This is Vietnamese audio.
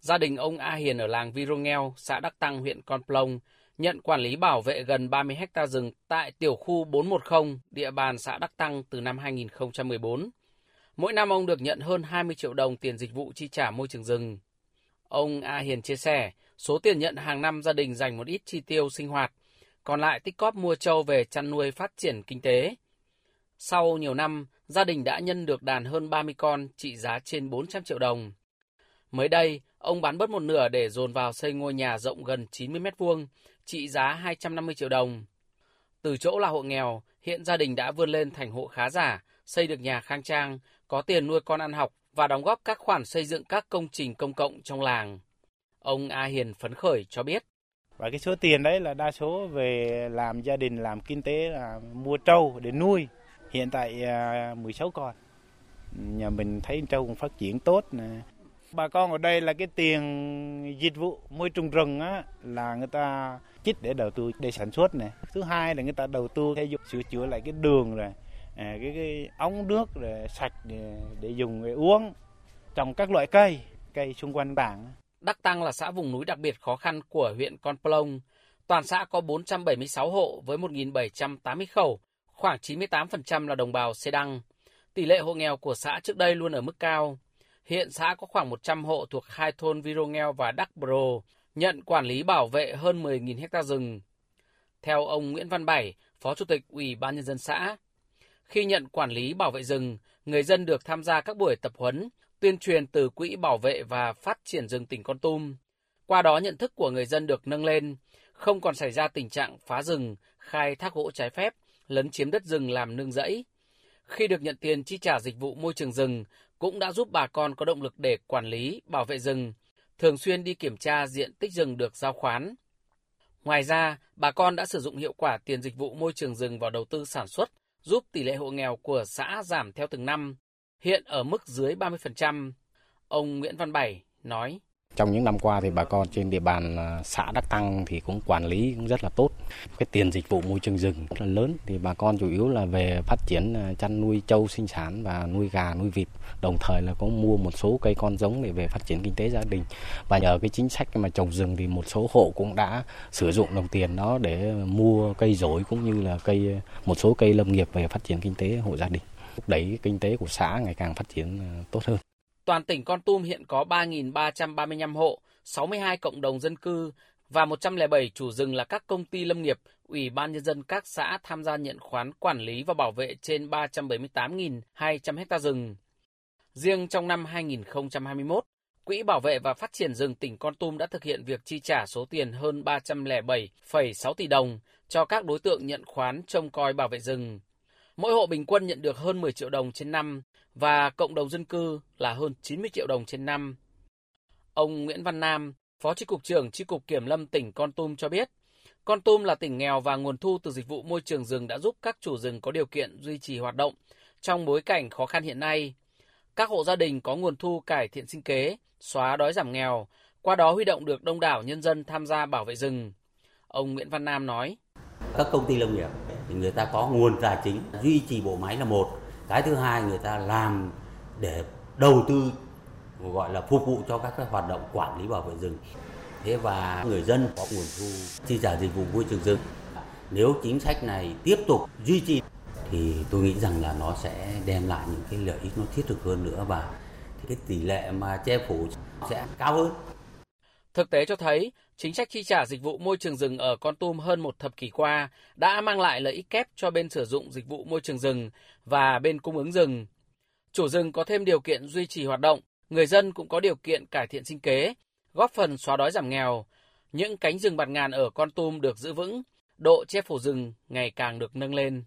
gia đình ông A Hiền ở làng Virongel, xã Đắc Tăng, huyện Con Plong, nhận quản lý bảo vệ gần 30 hecta rừng tại tiểu khu 410, địa bàn xã Đắc Tăng từ năm 2014. Mỗi năm ông được nhận hơn 20 triệu đồng tiền dịch vụ chi trả môi trường rừng. Ông A Hiền chia sẻ, số tiền nhận hàng năm gia đình dành một ít chi tiêu sinh hoạt, còn lại tích cóp mua trâu về chăn nuôi phát triển kinh tế. Sau nhiều năm, gia đình đã nhân được đàn hơn 30 con trị giá trên 400 triệu đồng. Mới đây, ông bán bớt một nửa để dồn vào xây ngôi nhà rộng gần 90 mét vuông, trị giá 250 triệu đồng. Từ chỗ là hộ nghèo, hiện gia đình đã vươn lên thành hộ khá giả, xây được nhà khang trang, có tiền nuôi con ăn học và đóng góp các khoản xây dựng các công trình công cộng trong làng. Ông A Hiền phấn khởi cho biết. Và cái số tiền đấy là đa số về làm gia đình, làm kinh tế là mua trâu để nuôi. Hiện tại à, 16 con. Nhà mình thấy trâu cũng phát triển tốt. Nè. Bà con ở đây là cái tiền dịch vụ môi trường rừng á, là người ta chích để đầu tư để sản xuất này. Thứ hai là người ta đầu tư để sửa chữa lại cái đường rồi À, cái, cái ống nước rồi sạch để, để dùng để uống trồng các loại cây cây xung quanh bản. Đắc Tăng là xã vùng núi đặc biệt khó khăn của huyện Con Plong. Toàn xã có 476 hộ với 1.780 khẩu, khoảng 98% là đồng bào Xê Đăng. Tỷ lệ hộ nghèo của xã trước đây luôn ở mức cao. Hiện xã có khoảng 100 hộ thuộc hai thôn Virongel và Đắc Bro, nhận quản lý bảo vệ hơn 10.000 hecta rừng. Theo ông Nguyễn Văn Bảy, Phó Chủ tịch Ủy ban Nhân dân xã, khi nhận quản lý bảo vệ rừng, người dân được tham gia các buổi tập huấn, tuyên truyền từ Quỹ Bảo vệ và Phát triển rừng tỉnh Con Tum. Qua đó nhận thức của người dân được nâng lên, không còn xảy ra tình trạng phá rừng, khai thác gỗ trái phép, lấn chiếm đất rừng làm nương rẫy. Khi được nhận tiền chi trả dịch vụ môi trường rừng, cũng đã giúp bà con có động lực để quản lý, bảo vệ rừng, thường xuyên đi kiểm tra diện tích rừng được giao khoán. Ngoài ra, bà con đã sử dụng hiệu quả tiền dịch vụ môi trường rừng vào đầu tư sản xuất, giúp tỷ lệ hộ nghèo của xã giảm theo từng năm, hiện ở mức dưới 30%. Ông Nguyễn Văn Bảy nói. Trong những năm qua thì bà con trên địa bàn à, xã Đắc Tăng thì cũng quản lý cũng rất là tốt. Cái tiền dịch vụ môi trường rừng rất là lớn thì bà con chủ yếu là về phát triển à, chăn nuôi trâu sinh sản và nuôi gà, nuôi vịt. Đồng thời là có mua một số cây con giống để về phát triển kinh tế gia đình. Và nhờ cái chính sách mà trồng rừng thì một số hộ cũng đã sử dụng đồng tiền đó để mua cây rổi cũng như là cây một số cây lâm nghiệp về phát triển kinh tế hộ gia đình. Thúc đẩy kinh tế của xã ngày càng phát triển à, tốt hơn. Toàn tỉnh Con Tum hiện có 3.335 hộ, 62 cộng đồng dân cư và 107 chủ rừng là các công ty lâm nghiệp, ủy ban nhân dân các xã tham gia nhận khoán quản lý và bảo vệ trên 378.200 ha rừng. Riêng trong năm 2021, Quỹ Bảo vệ và Phát triển rừng tỉnh Con Tum đã thực hiện việc chi trả số tiền hơn 307,6 tỷ đồng cho các đối tượng nhận khoán trông coi bảo vệ rừng. Mỗi hộ bình quân nhận được hơn 10 triệu đồng trên năm và cộng đồng dân cư là hơn 90 triệu đồng trên năm. Ông Nguyễn Văn Nam, Phó Chi cục trưởng Chi cục Kiểm lâm tỉnh Con Tum cho biết, Con Tum là tỉnh nghèo và nguồn thu từ dịch vụ môi trường rừng đã giúp các chủ rừng có điều kiện duy trì hoạt động trong bối cảnh khó khăn hiện nay. Các hộ gia đình có nguồn thu cải thiện sinh kế, xóa đói giảm nghèo, qua đó huy động được đông đảo nhân dân tham gia bảo vệ rừng. Ông Nguyễn Văn Nam nói: Các công ty lâm nghiệp thì người ta có nguồn tài chính duy trì bộ máy là một, cái thứ hai người ta làm để đầu tư gọi là phục vụ cho các cái hoạt động quản lý bảo vệ rừng. Thế và người dân có nguồn thu chi trả dịch vụ môi trường rừng. Nếu chính sách này tiếp tục duy trì thì tôi nghĩ rằng là nó sẽ đem lại những cái lợi ích nó thiết thực hơn nữa và cái tỷ lệ mà che phủ sẽ cao hơn. Thực tế cho thấy, chính sách chi trả dịch vụ môi trường rừng ở Con Tum hơn một thập kỷ qua đã mang lại lợi ích kép cho bên sử dụng dịch vụ môi trường rừng và bên cung ứng rừng. Chủ rừng có thêm điều kiện duy trì hoạt động, người dân cũng có điều kiện cải thiện sinh kế, góp phần xóa đói giảm nghèo. Những cánh rừng bạt ngàn ở Con Tum được giữ vững, độ che phủ rừng ngày càng được nâng lên.